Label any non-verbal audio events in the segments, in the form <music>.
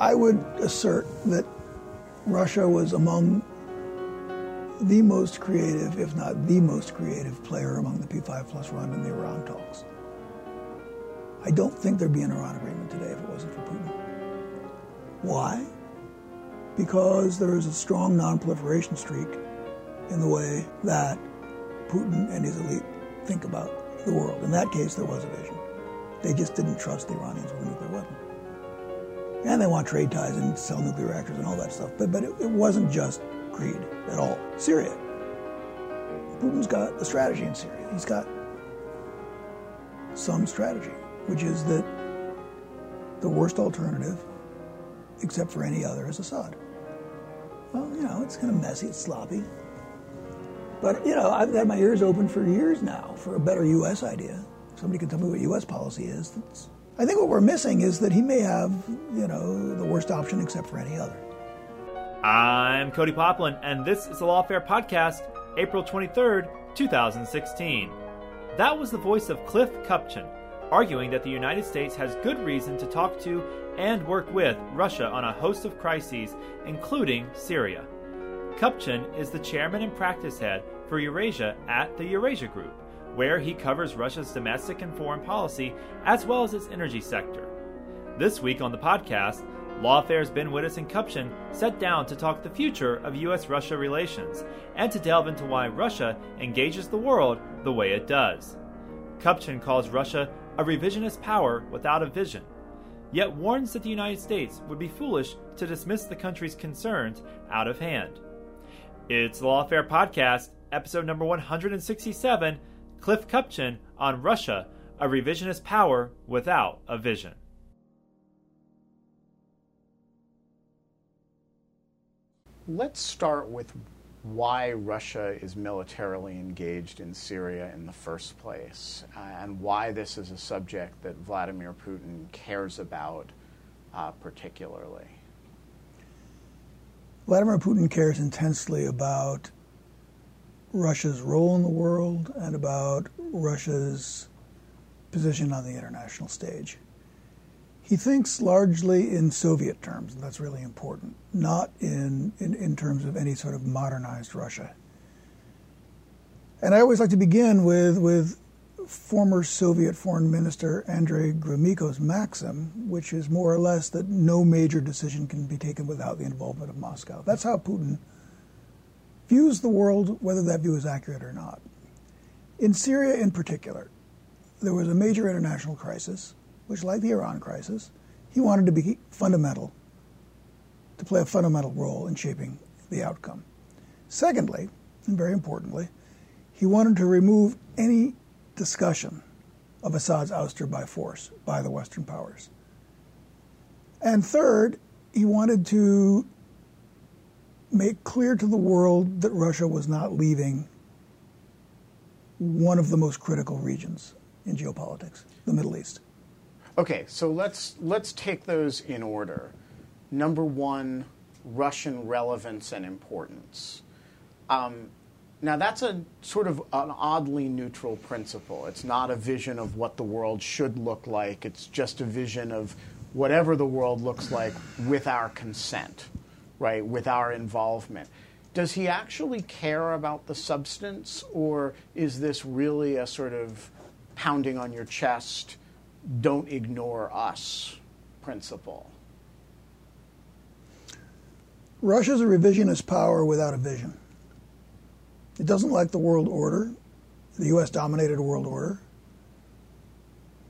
I would assert that Russia was among the most creative, if not the most creative player among the P5 plus one in the Iran talks. I don't think there'd be an Iran agreement today if it wasn't for Putin. Why? Because there is a strong non-proliferation streak in the way that Putin and his elite think about the world. In that case, there was a vision. They just didn't trust the Iranians with a nuclear weapon. And they want trade ties and sell nuclear reactors and all that stuff. But, but it, it wasn't just greed at all. Syria. Putin's got a strategy in Syria. He's got some strategy, which is that the worst alternative, except for any other, is Assad. Well, you know, it's kind of messy, it's sloppy. But, you know, I've had my ears open for years now for a better U.S. idea. Somebody can tell me what U.S. policy is. That's, I think what we're missing is that he may have, you know, the worst option except for any other. I'm Cody Poplin, and this is the Lawfare Podcast, April 23rd, 2016. That was the voice of Cliff Kupchan, arguing that the United States has good reason to talk to and work with Russia on a host of crises, including Syria. Kupchan is the chairman and practice head for Eurasia at the Eurasia Group, where he covers Russia's domestic and foreign policy as well as its energy sector. This week on the podcast, Lawfare's Ben Wittes and Kupchan sat down to talk the future of U.S. Russia relations and to delve into why Russia engages the world the way it does. Kupchan calls Russia a revisionist power without a vision, yet warns that the United States would be foolish to dismiss the country's concerns out of hand. It's the Lawfare Podcast, episode number 167 Cliff Kupchan on Russia, a revisionist power without a vision. Let's start with why Russia is militarily engaged in Syria in the first place, uh, and why this is a subject that Vladimir Putin cares about uh, particularly. Vladimir Putin cares intensely about Russia's role in the world and about Russia's position on the international stage. He thinks largely in Soviet terms, and that's really important, not in, in, in terms of any sort of modernized Russia. And I always like to begin with, with former Soviet Foreign Minister Andrei Gromyko's maxim, which is more or less that no major decision can be taken without the involvement of Moscow. That's how Putin views the world, whether that view is accurate or not. In Syria, in particular, there was a major international crisis, which, like the Iran crisis, he wanted to be fundamental, to play a fundamental role in shaping the outcome. Secondly, and very importantly, he wanted to remove any discussion of Assad's ouster by force by the Western powers. And third, he wanted to make clear to the world that Russia was not leaving one of the most critical regions in geopolitics, the Middle East. Okay, so let's let's take those in order. Number one, Russian relevance and importance. Um, now, that's a sort of an oddly neutral principle. It's not a vision of what the world should look like, it's just a vision of whatever the world looks like with our consent, right, with our involvement. Does he actually care about the substance, or is this really a sort of pounding on your chest, don't ignore us principle? Russia's a revisionist power without a vision. It doesn't like the world order, the U.S. dominated world order,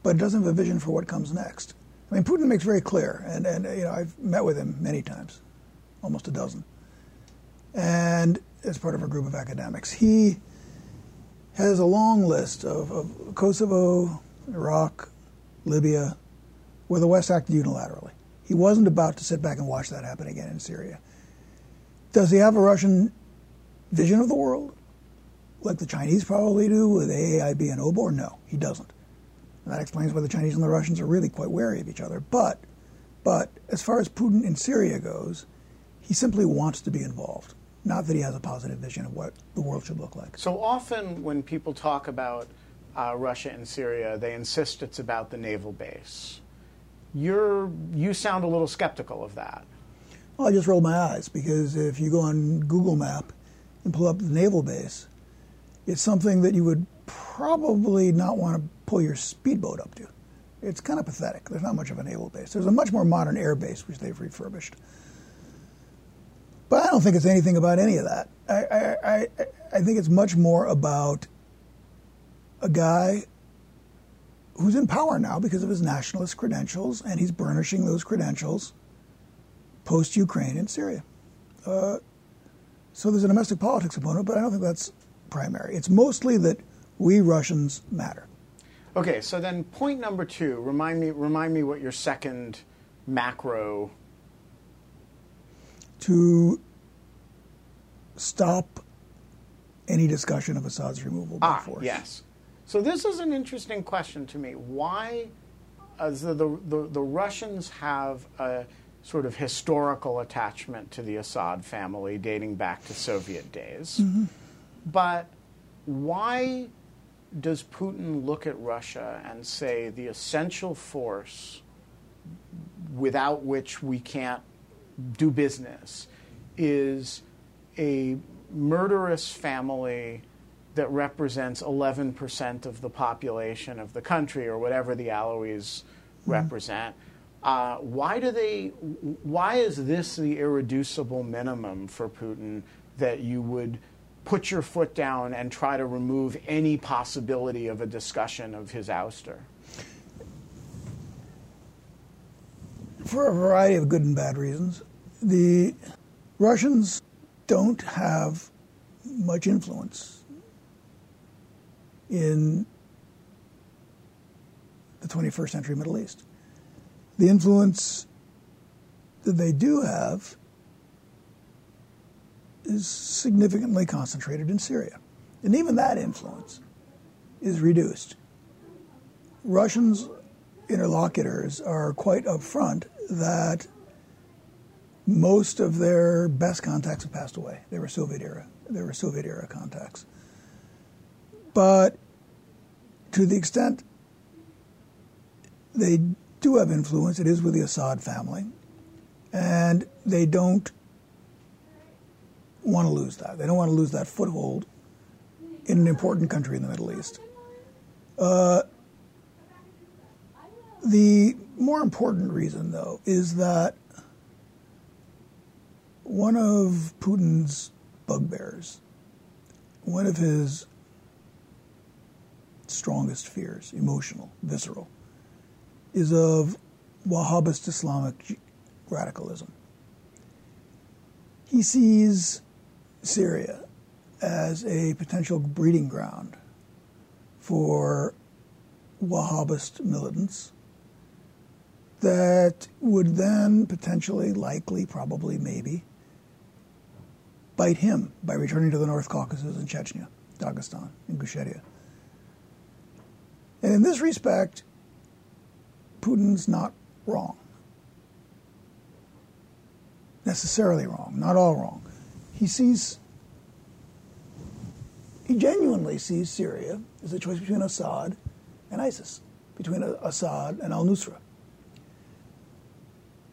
but it doesn't have a vision for what comes next. I mean, Putin makes very clear, and, and you know, I've met with him many times, almost a dozen, and as part of a group of academics. He has a long list of, of Kosovo, Iraq, Libya, where the West acted unilaterally. He wasn't about to sit back and watch that happen again in Syria. Does he have a Russian vision of the world? like the Chinese probably do with AIIB and OBOR? No, he doesn't. And that explains why the Chinese and the Russians are really quite wary of each other. But, but as far as Putin in Syria goes, he simply wants to be involved. Not that he has a positive vision of what the world should look like. So often when people talk about uh, Russia and Syria, they insist it's about the naval base. you're you sound a little skeptical of that. Well, I just roll my eyes because if you go on Google Map and pull up the naval base, it's something that you would probably not want to pull your speedboat up to. It's kind of pathetic. There's not much of a naval base. There's a much more modern air base, which they've refurbished. But I don't think it's anything about any of that. I, I, I, I think it's much more about a guy who's in power now because of his nationalist credentials, and he's burnishing those credentials post Ukraine and Syria. Uh, so there's a domestic politics component, but I don't think that's primary. It's mostly that we Russians matter. Okay, so then point number two. Remind me. Remind me what your second macro. To stop any discussion of Assad's removal by Ah, force. yes. So this is an interesting question to me. Why uh, the, the, the, the Russians have a sort of historical attachment to the Assad family dating back to Soviet days. But why does Putin look at Russia and say the essential force without which we can't do business is a murderous family that represents 11% of the population of the country or whatever the Alawis represent. Uh, why do they? Why is this the irreducible minimum for Putin that you would put your foot down and try to remove any possibility of a discussion of his ouster? for a variety of good and bad reasons. The Russians don't have much influence in the 21st century Middle East. The influence that they do have is significantly concentrated in Syria. And even that influence is reduced. Russians interlocutors are quite upfront that most of their best contacts have passed away. They were Soviet era. They were Soviet era contacts. But to the extent they do have influence, it is with the Assad family, and they don't want to lose that. They don't want to lose that foothold in an important country in the Middle East. Uh, the more important reason, though, is that one of Putin's bugbears, one of his strongest fears, emotional, visceral, is of Wahhabist Islamic radicalism. He sees Syria as a potential breeding ground for Wahhabist militants that would then potentially, likely, probably, maybe bite him by returning to the North Caucasus and Chechnya, Dagestan, and Ingushetia. And in this respect, Putin's not wrong. Necessarily wrong, not all wrong. He sees, he genuinely sees Syria as a choice between Assad and ISIS, between Assad and al Nusra.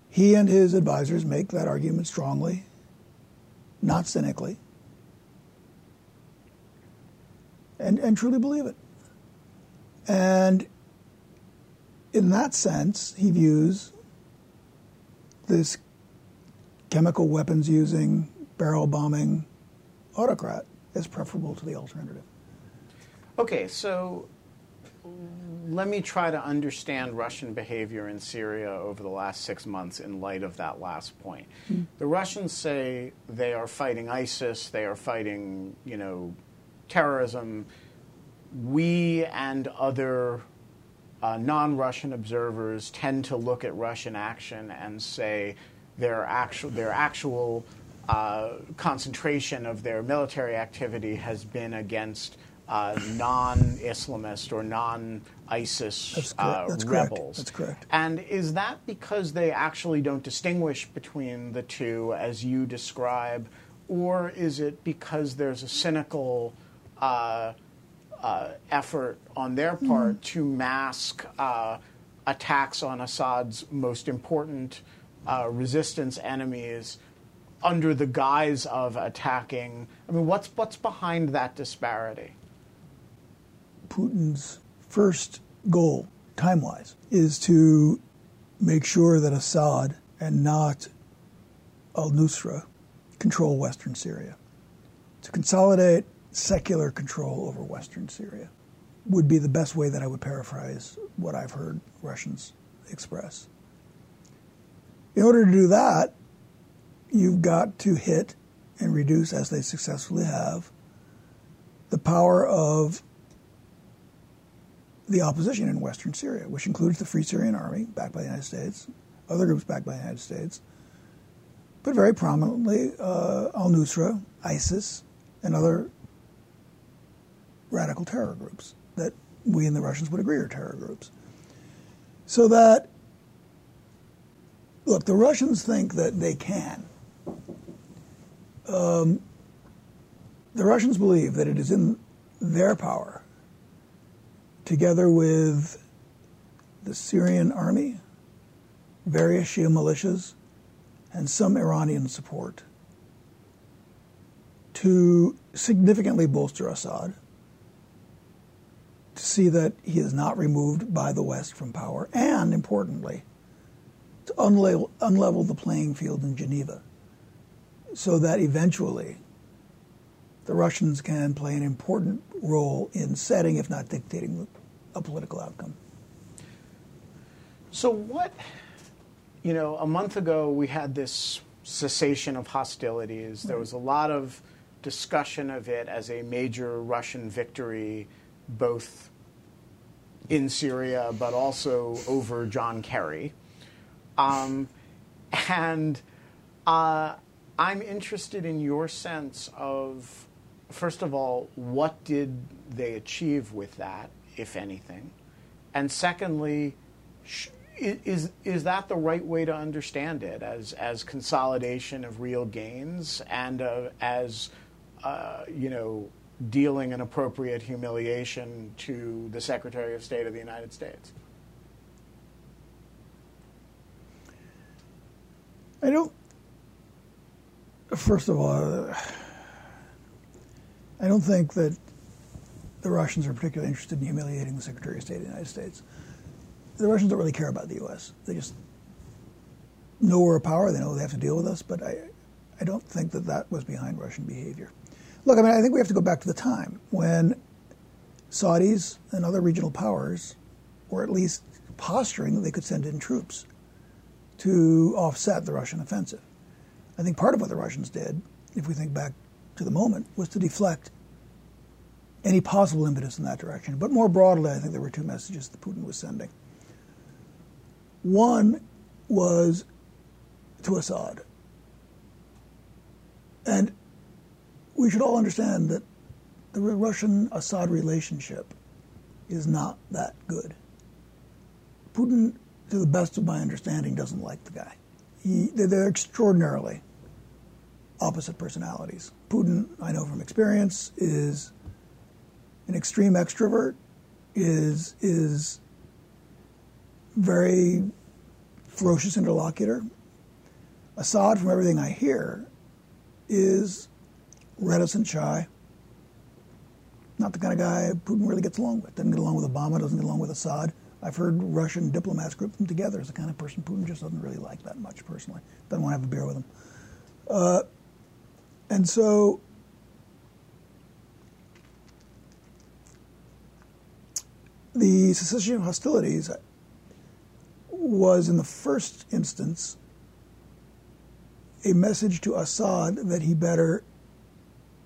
He and his advisors make that argument strongly, not cynically, and, and truly believe it. And in that sense, he views this chemical weapons using, barrel bombing autocrat as preferable to the alternative. Okay, so let me try to understand Russian behavior in Syria over the last six months in light of that last point. The Russians say they are fighting ISIS, they are fighting, you know, terrorism. We and other uh, non-Russian observers tend to look at Russian action and say their actual their actual uh, concentration of their military activity has been against uh, non-Islamist or non-ISIS correct. uh, That's correct. rebels. That's correct. And is that because they actually don't distinguish between the two as you describe, or is it because there's a cynical uh, uh, effort on their part to mask uh, attacks on Assad's most important uh, resistance enemies under the guise of attacking. I mean, what's what's behind that disparity? Putin's first goal, time wise, is to make sure that Assad and not al Nusra control Western Syria. To consolidate secular control over Western Syria would be the best way that I would paraphrase what I've heard Russians express. In order to do that, you've got to hit and reduce, as they successfully have, the power of the opposition in Western Syria, which includes the Free Syrian Army, backed by the United States, other groups backed by the United States, but very prominently uh, al Nusra, ISIS, and other radical terror groups that we and the Russians would agree are terror groups. So that, look, the Russians think that they can. Um, the Russians believe that it is in their power, together with the Syrian army, various Shia militias, and some Iranian support, to significantly bolster Assad to see that he is not removed by the West from power, and importantly, to unlevel, unlevel the playing field in Geneva so that eventually the Russians can play an important role in setting, if not dictating, a political outcome. So, what, you know, a month ago we had this cessation of hostilities. There was a lot of discussion of it as a major Russian victory both in Syria but also over John Kerry. Um, and uh, I'm interested in your sense of, first of all, what did they achieve with that, if anything? And secondly, sh- is, is that the right way to understand it as, as consolidation of real gains and uh, as, uh, you know, dealing an appropriate humiliation to the Secretary of State of the United States? I don't. First of all, I don't think that the Russians are particularly interested in humiliating the Secretary of State of the United States. The Russians don't really care about the U.S. They just know we're a power. They know they have to deal with us. But I, I don't think that that was behind Russian behavior. Look, I mean, I think we have to go back to the time when Saudis and other regional powers were at least posturing that they could send in troops to offset the Russian offensive. I think part of what the Russians did, if we think back to the moment, was to deflect any possible impetus in that direction. But more broadly, I think there were two messages that Putin was sending. One was to Assad. And we should all understand that the Russian Assad relationship is not that good. Putin, to the best of my understanding, doesn't like the guy. He, they're extraordinarily opposite personalities. Putin, I know from experience, is an extreme extrovert, is is very ferocious interlocutor. Assad, from everything I hear, is reticent, shy. Not the kind of guy Putin really gets along with. Doesn't get along with Obama, doesn't get along with Assad. I've heard Russian diplomats group them together as the kind of person Putin just doesn't really like that much personally. Doesn't want to have a beer with him. Uh, and so the cessation of hostilities was, in the first instance, a message to Assad that he better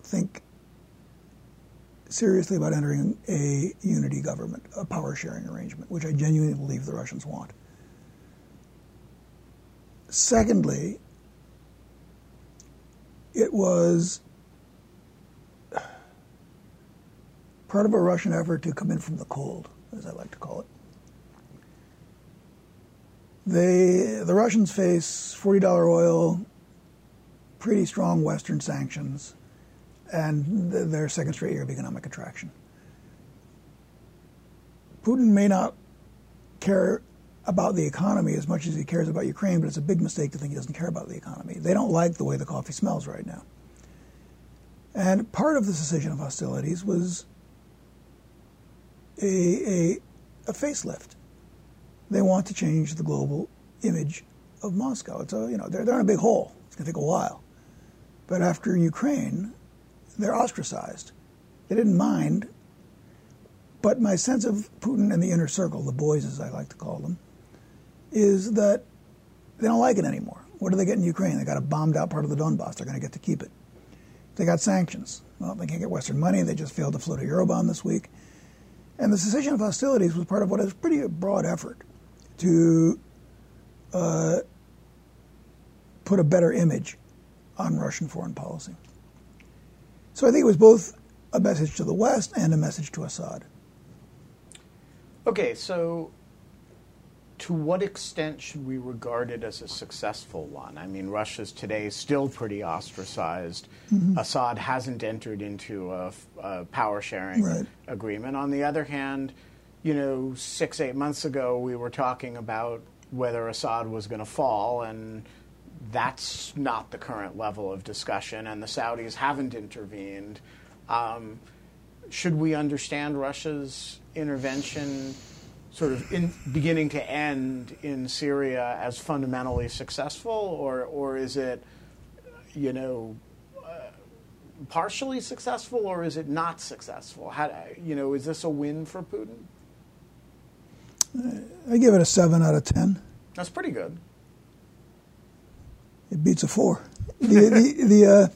think seriously about entering a unity government, a power sharing arrangement, which I genuinely believe the Russians want. Secondly, it was part of a Russian effort to come in from the cold, as I like to call it. They, the Russians face $40 oil, pretty strong Western sanctions and their second straight year of economic contraction. Putin may not care about the economy as much as he cares about Ukraine, but it's a big mistake to think he doesn't care about the economy. They don't like the way the coffee smells right now. And part of the cessation of hostilities was a, a, a facelift. They want to change the global image of Moscow. It's a, you know, they're, they're in a big hole. It's going to take a while. But after Ukraine, they're ostracized. They didn't mind. But my sense of Putin and the inner circle, the boys as I like to call them, is that they don't like it anymore. What do they get in Ukraine? They got a bombed out part of the Donbass. They're going to get to keep it. They got sanctions. Well, they can't get Western money. They just failed to float a Eurobond this week. And the cessation of hostilities was part of what is pretty broad effort to uh, put a better image on Russian foreign policy. So I think it was both a message to the West and a message to Assad. Okay, so to what extent should we regard it as a successful one? I mean, Russia's today still pretty ostracized. Mm-hmm. Assad hasn't entered into a, a power sharing right. agreement. On the other hand, you know, six, eight months ago, we were talking about whether Assad was going to fall, and that's not the current level of discussion, and the Saudis haven't intervened. Um, should we understand Russia's intervention? Sort of in beginning to end in Syria as fundamentally successful, or or is it, you know, uh, partially successful, or is it not successful? How, you know, is this a win for Putin? I give it a seven out of ten. That's pretty good. It beats a four. The the, the uh,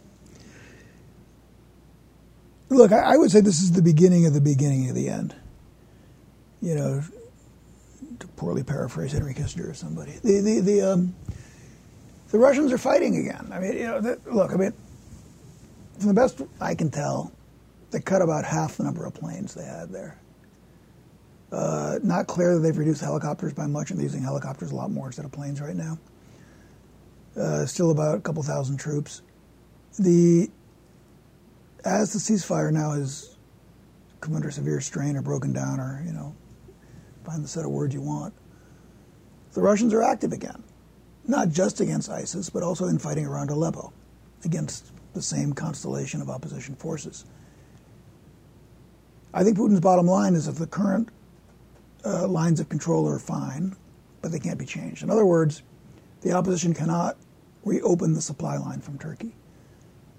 look, I, I would say this is the beginning of the beginning of the end. You know, to poorly paraphrase Henry Kissinger or somebody. The the the um, the Russians are fighting again. I mean, you know, the, look. I mean, from the best I can tell, they cut about half the number of planes they had there. Uh, not clear that they've reduced helicopters by much, and they're using helicopters a lot more instead of planes right now. Uh, still about a couple thousand troops. The as the ceasefire now has come under severe strain or broken down, or you know, find the set of words you want. The Russians are active again, not just against ISIS, but also in fighting around Aleppo against the same constellation of opposition forces. I think Putin's bottom line is that the current uh, lines of control are fine, but they can't be changed. In other words, the opposition cannot reopen the supply line from Turkey.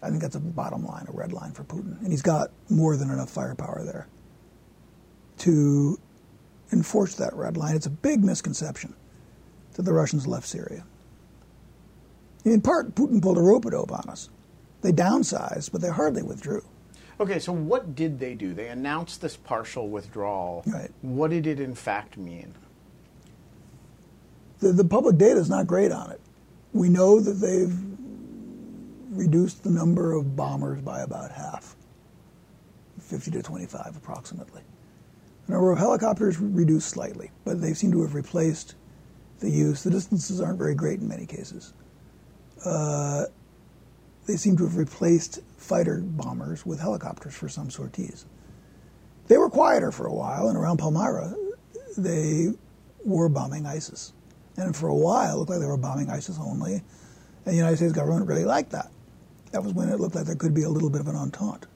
I think that's a bottom line, a red line for Putin. And he's got more than enough firepower there to enforce that red line. It's a big misconception that the Russians left Syria. In part, Putin pulled a rope a dope on us. They downsized, but they hardly withdrew. Okay, so what did they do? They announced this partial withdrawal. Right. What did it in fact mean? The, the public data is not great on it. We know that they've reduced the number of bombers by about half 50 to 25 approximately. The number of helicopters reduced slightly, but they seem to have replaced the use. The distances aren't very great in many cases. Uh, they seem to have replaced fighter bombers with helicopters for some sorties. They were quieter for a while, and around Palmyra, they were bombing ISIS. And for a while, it looked like they were bombing ISIS only, and the United States government really liked that. That was when it looked like there could be a little bit of an entente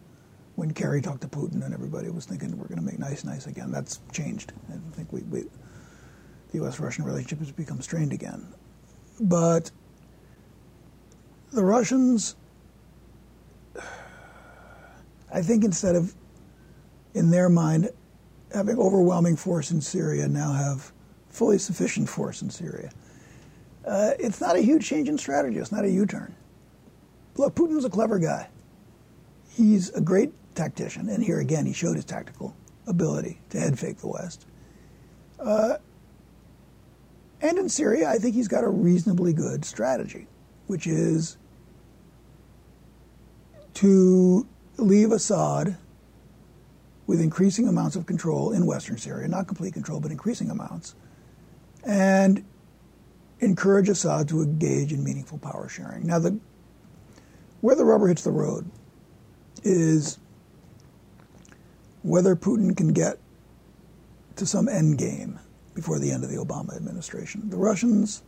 when Kerry talked to Putin and everybody was thinking we're going to make nice, nice again. That's changed. I think we, we the U.S.-Russian relationship has become strained again. But the Russians, I think, instead of in their mind having overwhelming force in Syria, now have fully sufficient force in Syria. Uh, it's not a huge change in strategy. It's not a U-turn. Look, Putin's a clever guy. He's a great tactician, and here again he showed his tactical ability to head fake the West. Uh, and in Syria, I think he's got a reasonably good strategy, which is to leave Assad with increasing amounts of control in Western Syria, not complete control, but increasing amounts, and encourage Assad to engage in meaningful power sharing. Now, the, where the rubber hits the road is whether Putin can get to some end game before the end of the Obama administration. The Russians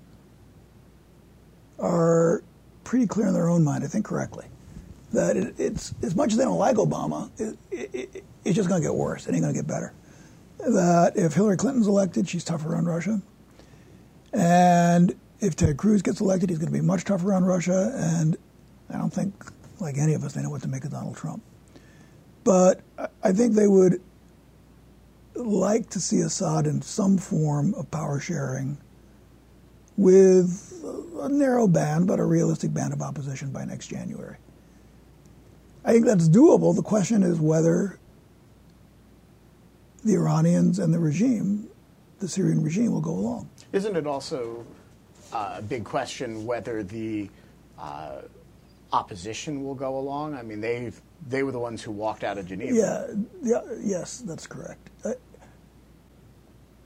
are pretty clear in their own mind, I think correctly, that it, it's as much as they don't like Obama, it, it, it's just going to get worse. It ain't going to get better. That if Hillary Clinton's elected, she's tougher on Russia, and if Ted Cruz gets elected, he's going to be much tougher on Russia. And I don't think, like any of us, they know what to make of Donald Trump. But I think they would like to see Assad in some form of power sharing with a narrow band, but a realistic band of opposition by next January. I think that's doable. The question is whether the Iranians and the regime, the Syrian regime, will go along. Isn't it also uh, a big question whether the uh, opposition will go along? I mean, they they were the ones who walked out of Geneva. Yeah, yeah yes, that's correct. I,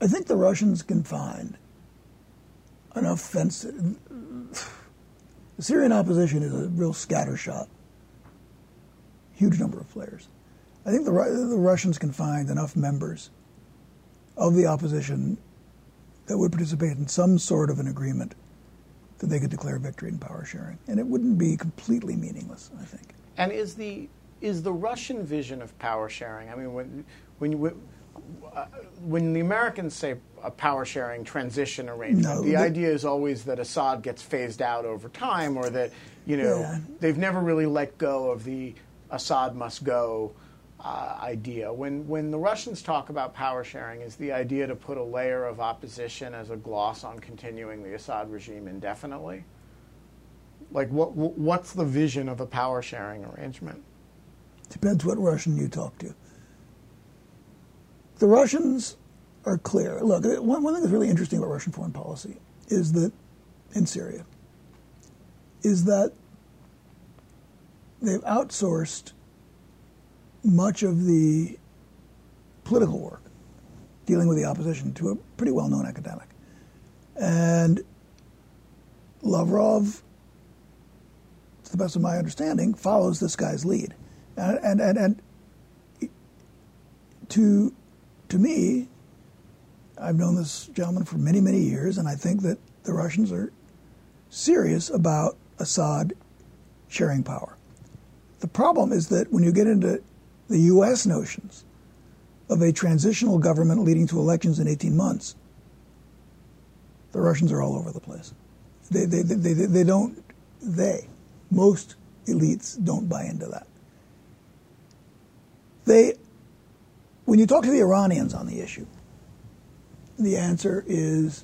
I think the Russians can find enough fence. The <sighs> Syrian opposition is a real scattershot, huge number of players. I think the, the Russians can find enough members of the opposition that would participate in some sort of an agreement that they could declare victory in power sharing, and it wouldn't be completely meaningless. I think. And is the is the Russian vision of power sharing? I mean, when when you, uh, when the Americans say a power sharing transition arrangement, No, the the- idea is always that Assad gets phased out over time, or that you know Yeah. they've never really let go of the Assad must go uh, idea. When when the Russians talk about power sharing, is the idea to put a layer of opposition as a gloss on continuing the Assad regime indefinitely? Like what what's the vision of a power sharing arrangement? Depends what Russian you talk to. The Russians are clear. Look, one, one thing that's really interesting about Russian foreign policy is that in Syria is that they've outsourced much of the political work dealing with the opposition to a pretty well-known academic. And Lavrov, to the best of my understanding, follows this guy's lead. And, and, and, and to, to me, I've known this gentleman for many, many years, and I think that the Russians are serious about Assad sharing power. The problem is that when you get into the U.S. notions of a transitional government leading to elections in 18 months, the Russians are all over the place. They, they, they, they, they don't, they, most elites don't buy into that. They, when you talk to the Iranians on the issue, the answer is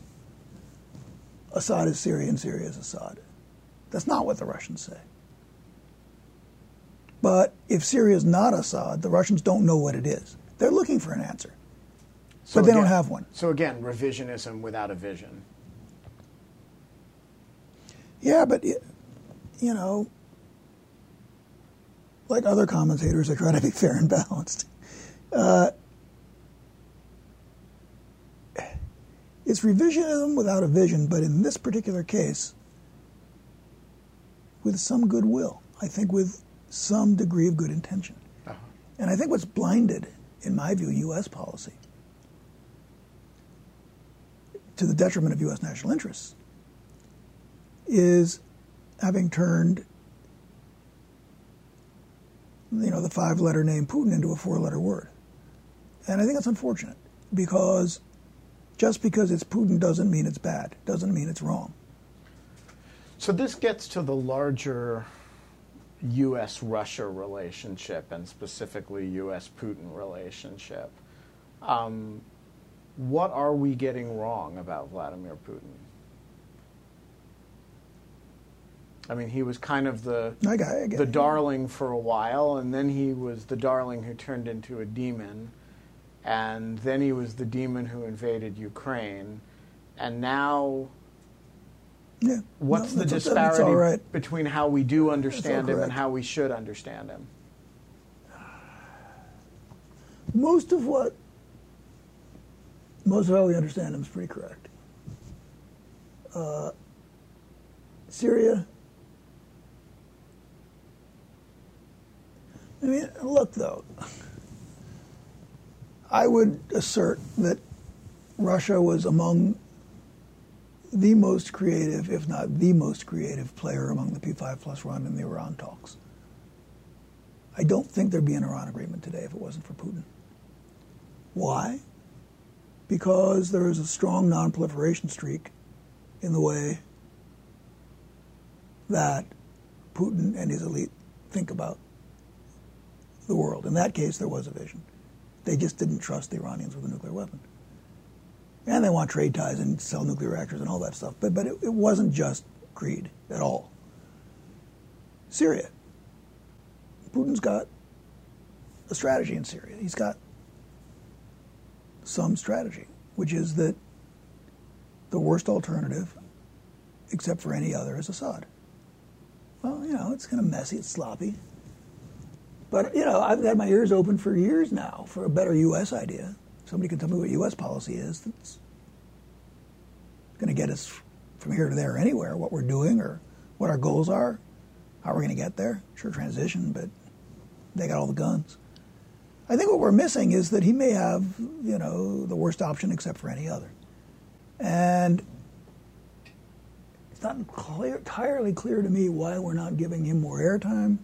Assad is Syria and Syria is Assad. That's not what the Russians say. But if Syria is not Assad, the Russians don't know what it is. They're looking for an answer, So but they don't have one. So again, revisionism without a vision. Yeah, but it, you know, like other commentators, I try to be <laughs> fair and balanced. Uh, it's revisionism without a vision, but in this particular case, with some goodwill. I think with some degree of good intention. Uh-huh. And I think what's blinded, in my view, U.S. policy to the detriment of U.S. national interests is having turned you know the five letter name Putin into a four letter word. And I think that's unfortunate because just because it's Putin doesn't mean it's bad, doesn't mean it's wrong. So this gets to the larger U.S. Russia relationship and specifically U.S. Putin relationship. Um, what are we getting wrong about Vladimir Putin? I mean, he was kind of the I got, I get the it. darling for a while, and then he was the darling who turned into a demon, and then he was the demon who invaded Ukraine, and now Yeah. what's No, the disparity right. between how we do understand him and how we should understand him? Most of what, most of how we understand him is pretty correct. Uh, Syria. I mean, look though. I would assert that Russia was among the most creative, if not the most creative player among the P5 plus one in the Iran talks. I don't think there'd be an Iran agreement today if it wasn't for Putin. Why? Because there is a strong non-proliferation streak in the way that Putin and his elite think about the world. In that case, there was a vision. They just didn't trust the Iranians with a nuclear weapon. And they want trade ties and sell nuclear reactors and all that stuff. But, but it, it wasn't just greed at all. Syria. Putin's got a strategy in Syria. He's got some strategy, which is that the worst alternative, except for any other, is Assad. Well, you know, it's kind of messy, it's sloppy. But, you know, I've had my ears open for years now for a better U.S. idea. Somebody can tell me what U.S. policy is that's going to get us from here to there anywhere, what we're doing or what our goals are, how we're going to get there. Sure, transition, but they got all the guns. I think what we're missing is that he may have, you know, the worst option except for any other. And it's not clear, entirely clear to me why we're not giving him more airtime.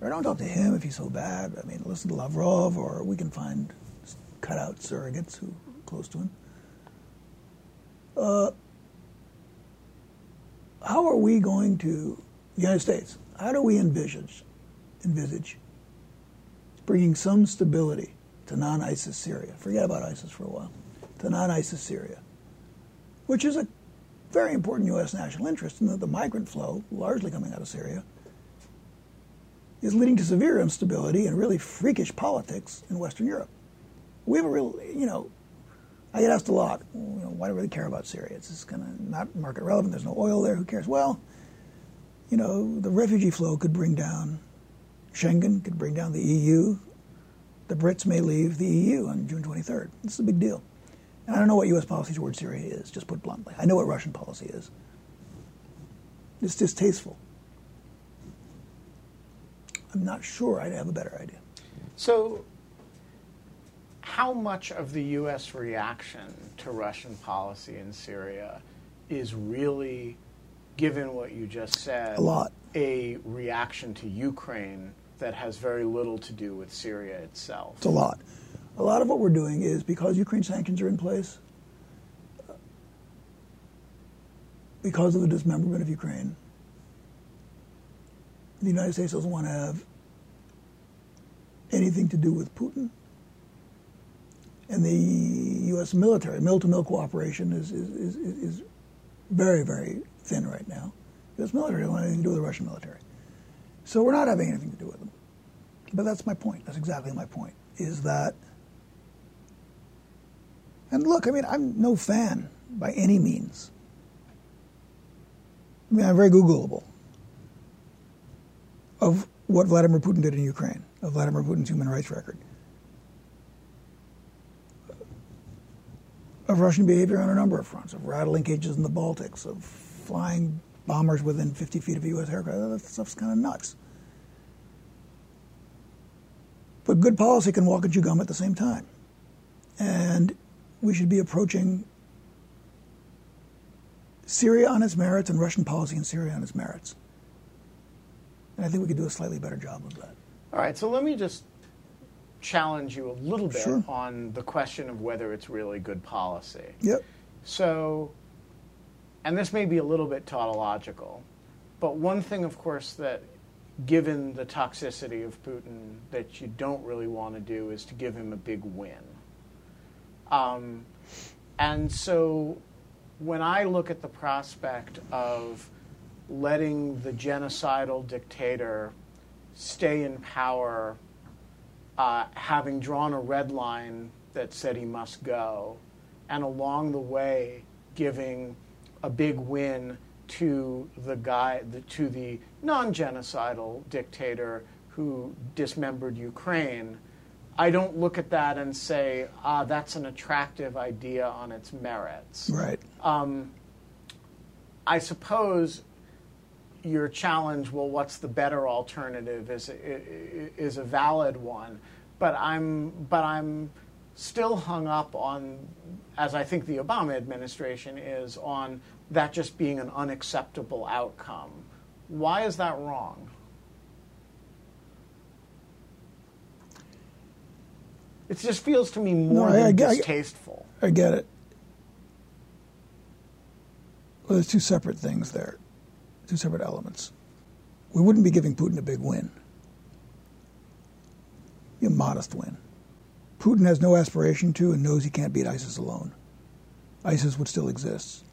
Or don't talk to him if he's so bad. I mean, listen to Lavrov, or we can find cutout surrogates who are close to him. Uh, how are we going to, the United States, how do we envisage, envisage bringing some stability to non ISIS Syria? Forget about ISIS for a while, to non ISIS Syria, which is a very important U.S. national interest in that the migrant flow, largely coming out of Syria, is leading to severe instability and really freakish politics in Western Europe. We have a real, you know, I get asked a lot, you know, why do I really care about Syria? It's just kind of not market relevant. There's no oil there. Who cares? Well, you know, the refugee flow could bring down Schengen, could bring down the EU. The Brits may leave the EU on June 23rd. This is a big deal. And I don't know what U.S. policy toward Syria is, just put bluntly. I know what Russian policy is. It's distasteful. I'm not sure I'd have a better idea. So, how much of the U.S. reaction to Russian policy in Syria is really, given what you just said, A lot. a reaction to Ukraine that has very little to do with Syria itself? It's a lot. A lot of what we're doing is because Ukraine sanctions are in place, because of the dismemberment of Ukraine, the United States doesn't want to have anything to do with Putin. And the U.S. military, mill to mill cooperation is, is, is, is very, very thin right now. The U.S. military doesn't want anything to do with the Russian military. So we're not having anything to do with them. But that's my point. That's exactly my point. Is that, and look, I mean, I'm no fan by any means. I mean, I'm very Googleable of what Vladimir Putin did in Ukraine, of Vladimir Putin's human rights record, of Russian behavior on a number of fronts, of rattling cages in the Baltics, of flying bombers within 50 feet of U.S. aircraft. That stuff's kind of nuts. But good policy can walk and chew gum at the same time. And we should be approaching Syria on its merits and Russian policy in Syria on its merits. And I think we could do a slightly better job of that. All right, so let me just challenge you a little bit Sure. on the question of whether it's really good policy. Yep. So, and this may be a little bit tautological, but one thing, of course, that given the toxicity of Putin, that you don't really want to do is to give him a big win. Um, and so, when I look at the prospect of letting the genocidal dictator stay in power, uh, having drawn a red line that said he must go, and along the way giving a big win to the guy, the, to the non-genocidal dictator who dismembered Ukraine. I don't look at that and say, ah, that's an attractive idea on its merits. Right. I suppose your challenge, well, what's the better alternative, is is a valid one. But I'm but I'm still hung up on, as I think the Obama administration is, on that just being an unacceptable outcome. Why is that wrong? It just feels to me more No, I- than I- I- distasteful. I get it. Well, there's two separate things there, two separate elements. We wouldn't be giving Putin a big win, a modest win. Putin has no aspiration to and knows he can't beat ISIS alone. ISIS would still exist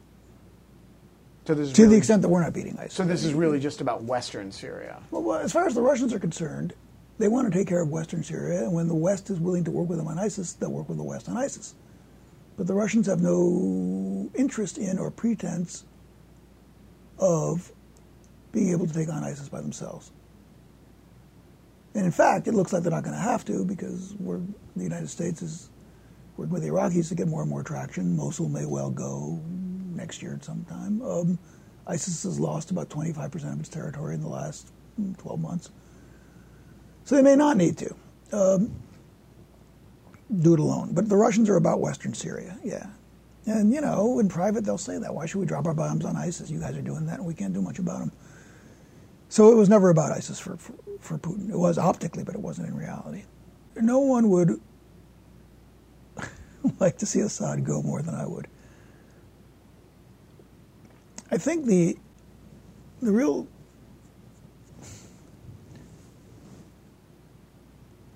So to really, the extent that we're not beating ISIS. So this is really just about Western Syria. Well, well, as far as the Russians are concerned, they want to take care of Western Syria, and when the West is willing to work with them on ISIS, they'll work with the West on ISIS. But the Russians have no interest in or pretense of being able to take on ISIS by themselves. And in fact, it looks like they're not going to have to because the United States is working with the Iraqis to get more and more traction. Mosul may well go next year at some time. Um, ISIS has lost about 25% of its territory in the last mm, 12 months. So they may not need to um, do it alone. But the Russians are about Western Syria, yeah. And, you know, in private they'll say that. Why should we drop our bombs on ISIS? You guys are doing that and we can't do much about them. So it was never about ISIS for, for, for Putin. It was optically, but it wasn't in reality. No one would <laughs> like to see Assad go more than I would. I think the the real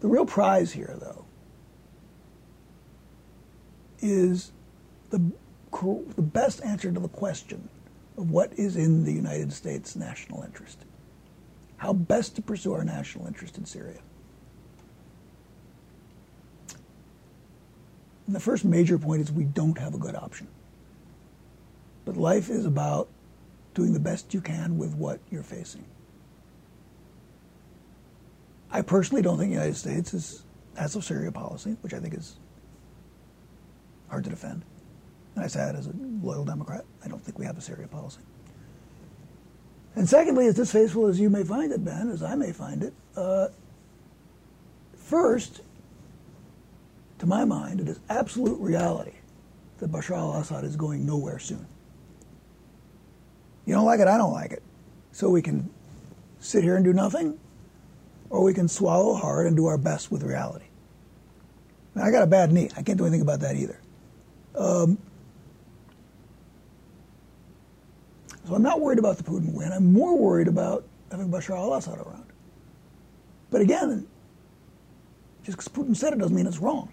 the real prize here, though, is the the best answer to the question of what is in the United States' national interest. How best to pursue our national interest in Syria. And the first major point is we don't have a good option. But life is about doing the best you can with what you're facing. I personally don't think the United States is, has a Syria policy, which I think is hard to defend. And I say that as a loyal Democrat. I don't think we have a Syria policy. And secondly, as distasteful as you may find it, Ben, as I may find it, uh, first, to my mind, it is absolute reality that Bashar al Assad is going nowhere soon. You don't like it, I don't like it. So we can sit here and do nothing, or we can swallow hard and do our best with reality. Now, I got a bad knee. I can't do anything about that either. Um, so I'm not worried about the Putin win. I'm more worried about having Bashar al Assad around. But again, just because Putin said it doesn't mean it's wrong.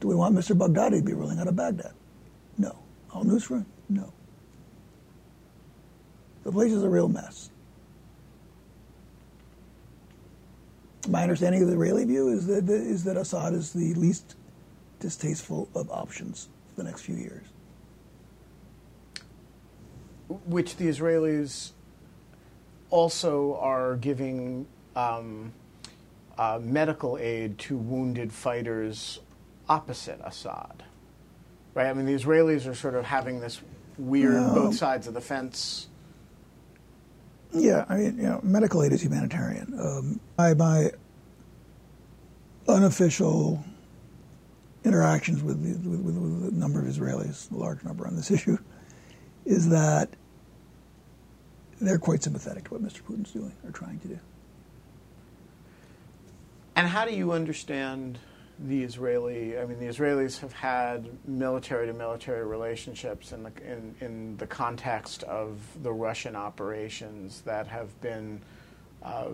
Do we want Mr. Baghdadi to be ruling out of Baghdad? No. Al Nusra? No. The place is a real mess. My understanding of the Israeli view is that is that Assad is the least distasteful of options for the next few years. Which the Israelis also are giving um, uh, medical aid to wounded fighters opposite Assad. Right? I mean, the Israelis are sort of having this weird No. both sides of the fence. Yeah, I mean, you know, medical aid is humanitarian. Um, my, my unofficial interactions with, the, with, with, with a number of Israelis, a large number on this <laughs> issue, is that they're quite sympathetic to what Mr. Putin's doing or trying to do. And how do you understand the Israeli? I mean, the Israelis have had military to military relationships in the in, in the context of the Russian operations that have been, uh,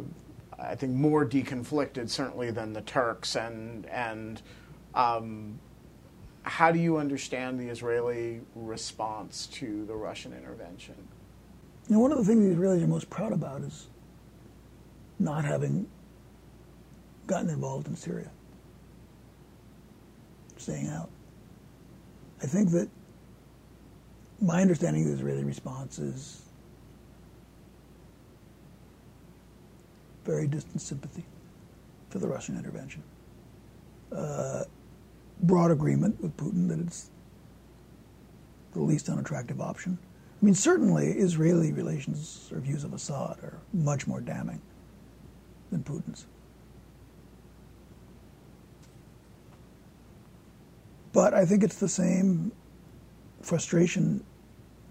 I think, more deconflicted certainly than the Turks. And and um, how do you understand the Israeli response to the Russian intervention? You know, one of the things the Israelis are most proud about is not having gotten involved in Syria, staying out. I think that my understanding of the Israeli response is very distant sympathy for the Russian intervention. Uh, broad agreement with Putin that it's the least unattractive option. I mean, certainly Israeli relations or views of Assad are much more damning than Putin's. But I think it's the same frustration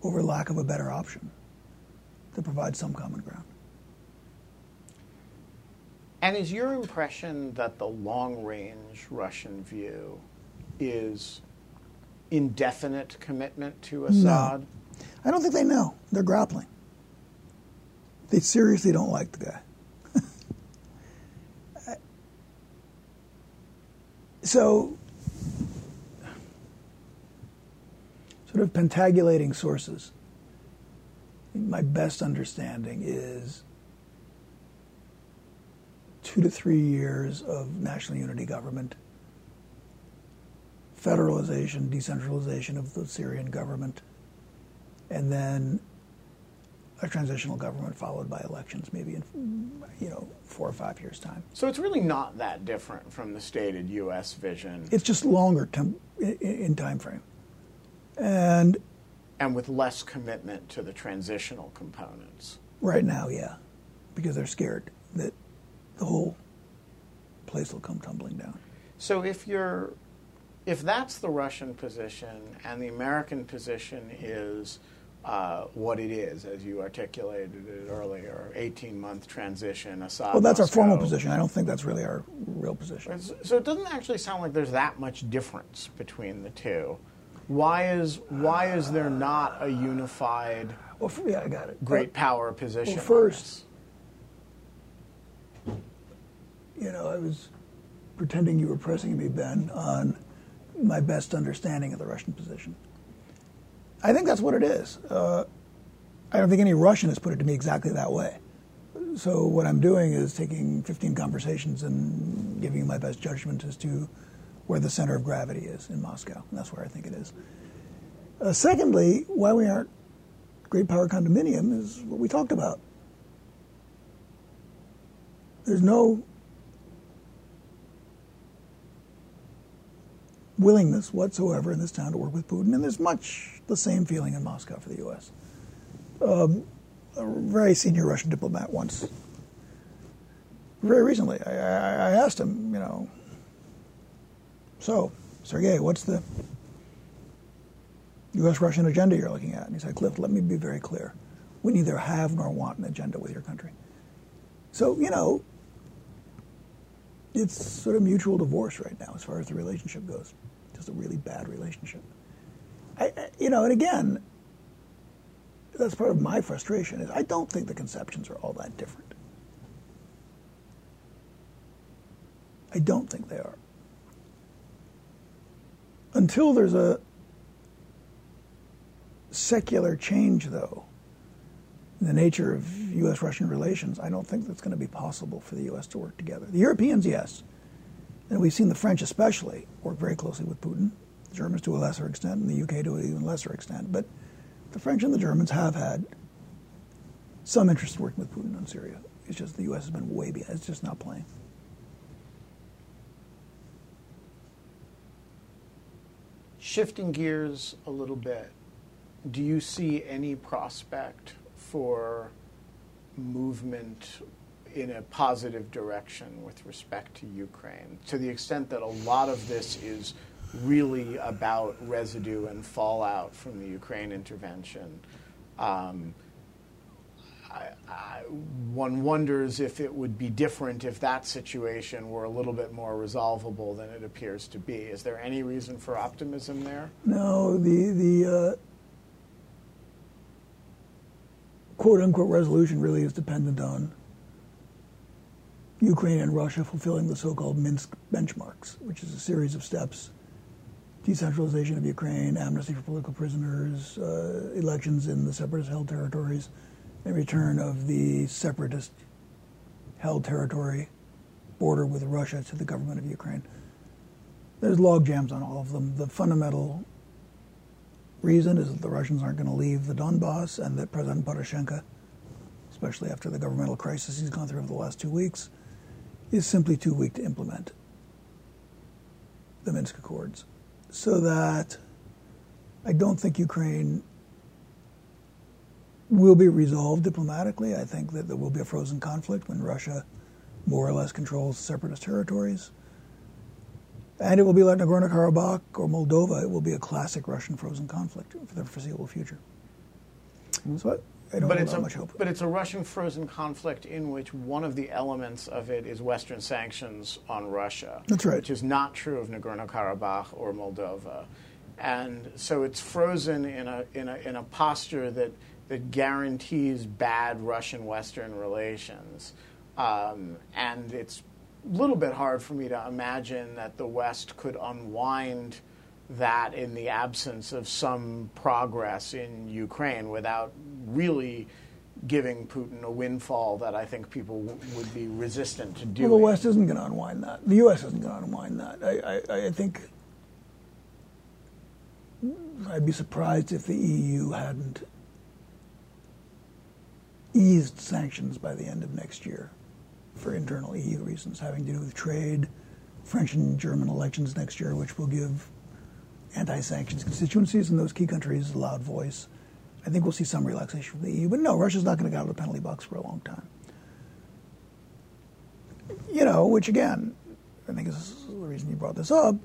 over lack of a better option to provide some common ground. And is your impression that the long range Russian view is indefinite commitment to Assad? No. I don't think they know. They're grappling. They seriously don't like the guy. <laughs> so, sort of pentagulating sources. My best understanding is two to three years of national unity government, federalization, decentralization of the Syrian government, and then a transitional government followed by elections, maybe in you know four or five years' time. So it's really not that different from the stated U.S. vision. It's just longer tem- in time frame, and and with less commitment to the transitional components. Right now, yeah, because they're scared that the whole place will come tumbling down. So if you're if that's the Russian position and the American position is uh, what it is, as you articulated it earlier, 18 month transition, Assad. Well, that's Moscow. our formal position. I don't think that's really our real position. So it doesn't actually sound like there's that much difference between the two. Why is why is there not a unified? Well, yeah, I got it. Great power position. Well, first, you know, I was pretending you were pressing me, Ben, on my best understanding of the Russian position. I think that's what it is. Uh, I don't think any Russian has put it to me exactly that way. So what I'm doing is taking 15 conversations and giving my best judgment as to where the center of gravity is in Moscow. And that's where I think it is. Uh, secondly, why we aren't great power condominium is what we talked about. There's no willingness whatsoever in this town to work with Putin, and there's much the same feeling in Moscow for the U.S. Um, a very senior Russian diplomat once, very recently, I, I, I asked him, you know, so, Sergei, what's the U.S. Russian agenda you're looking at? And he said, Cliff, let me be very clear. We neither have nor want an agenda with your country. So, you know, it's sort of mutual divorce right now as far as the relationship goes. Just a really bad relationship. I, you know, and again, that's part of my frustration is I don't think the conceptions are all that different. I don't think they are. Until there's a secular change, though, in the nature of U.S. Russian relations, I don't think that's going to be possible for the U.S. to work together. The Europeans, yes. And we've seen the French, especially, work very closely with Putin, the Germans to a lesser extent, and the UK to an even lesser extent. But the French and the Germans have had some interest in working with Putin on Syria. It's just the U.S. has been way behind. It's just not playing. Shifting gears a little bit, do you see any prospect for movement in a positive direction with respect to Ukraine, to the extent that a lot of this is really about residue and fallout from the Ukraine intervention? Um, I, I, one wonders if it would be different if that situation were a little bit more resolvable than it appears to be. Is there any reason for optimism there? No, the the uh, quote unquote resolution really is dependent on Ukraine and Russia fulfilling the so-called Minsk benchmarks, which is a series of steps: decentralization of Ukraine, amnesty for political prisoners, uh, elections in the separatist-held territories and return of the separatist held territory border with Russia to the government of Ukraine. There's log jams on all of them. The fundamental reason is that the Russians aren't going to leave the Donbass and that President Poroshenko, especially after the governmental crisis he's gone through over the last two weeks, is simply too weak to implement the Minsk Accords. So that I don't think Ukraine will be resolved diplomatically. I think that there will be a frozen conflict when Russia more or less controls separatist territories. And it will be like Nagorno Karabakh or Moldova. It will be a classic Russian frozen conflict for the foreseeable future. Mm-hmm. So I, don't but it's a, much hope. But it's a Russian frozen conflict in which one of the elements of it is Western sanctions on Russia. That's right. Which is not true of Nagorno Karabakh or Moldova. And so it's frozen in a, in a, in a posture that, that guarantees bad Russian Western relations. Um, and it's a little bit hard for me to imagine that the West could unwind that in the absence of some progress in Ukraine without really giving Putin a windfall that I think people w- would be resistant to doing. Well, the West isn't going to unwind that. The U.S. isn't going to unwind that. I, I, I think I'd be surprised if the EU hadn't eased sanctions by the end of next year for internal EU reasons having to do with trade, French and German elections next year, which will give anti sanctions constituencies in those key countries a loud voice. I think we'll see some relaxation from the EU. But no, Russia's not going to get out of the penalty box for a long time. You know, which again, I think is the reason you brought this up,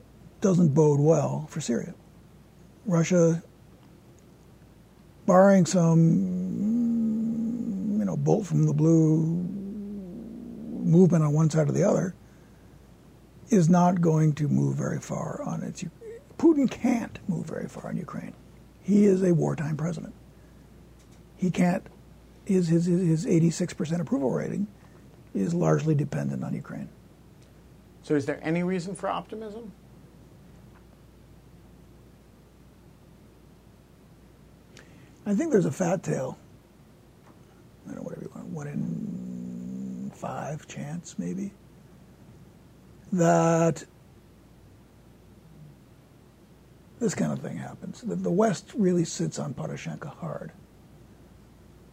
doesn't bode well for Syria. Russia, barring some, you know, bolt from the blue movement on one side or the other, is not going to move very far on its. Putin can't move very far in Ukraine. He is a wartime president. He can't. His his his 86% approval rating is largely dependent on Ukraine. So, is there any reason for optimism? I think there's a fat tail. I don't know, whatever you want, one in five chance, maybe, that this kind of thing happens. That the West really sits on Poroshenko hard.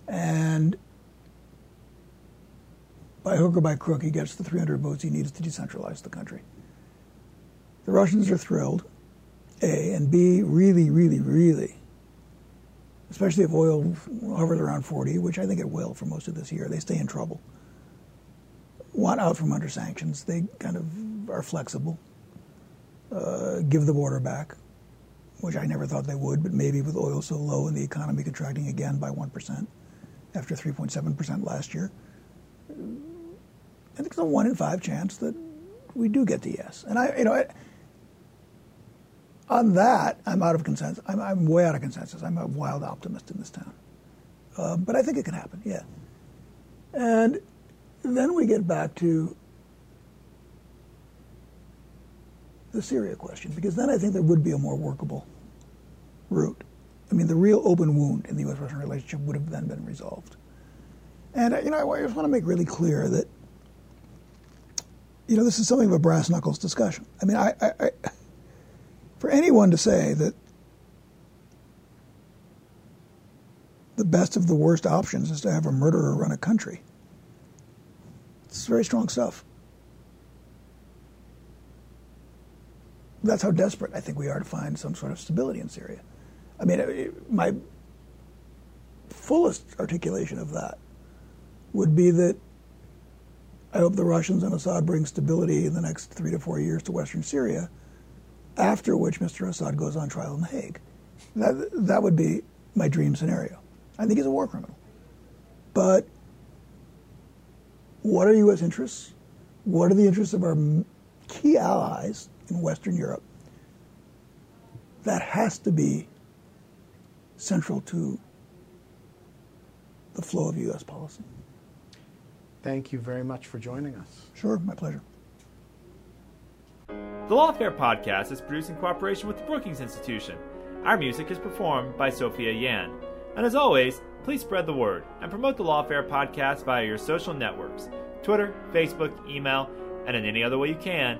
And by hook or by crook, he gets the 300 votes he needs to decentralize the country. The Russians are thrilled, A, and B, really, really, really especially if oil hovers around 40, which I think it will for most of this year. They stay in trouble. Want out from under sanctions. They kind of are flexible. Uh, give the border back, which I never thought they would, but maybe with oil so low and the economy contracting again by 1% after 3.7% last year, I think it's a one in five chance that we do get the yes. And I, you know, I, on that, I'm out of consensus. I'm, I'm, way out of consensus. I'm a wild optimist in this town. Uh, but I think it can happen, yeah. And then we get back to the Syria question, because then I think there would be a more workable route. I mean, the real open wound in the U.S. Russian relationship would have then been resolved. And, uh, you know, I just want to make really clear that, you know, this is something of a brass knuckles discussion. I mean, I, I, I for anyone to say that the best of the worst options is to have a murderer run a country, it's very strong stuff. That's how desperate I think we are to find some sort of stability in Syria. I mean, my fullest articulation of that would be that I hope the Russians and Assad bring stability in the next three to four years to Western Syria after which Mr. Assad goes on trial in The Hague. That, that would be my dream scenario. I think he's a war criminal. But what are U.S. interests? What are the interests of our key allies in Western Europe? That has to be central to the flow of U.S. policy. Thank you very much for joining us. Sure, my pleasure. The Lawfare podcast is produced in cooperation with the Brookings Institution. Our music is performed by Sophia Yan. And as always, please spread the word and promote the Lawfare podcast via your social networks Twitter, Facebook, email, and in any other way you can.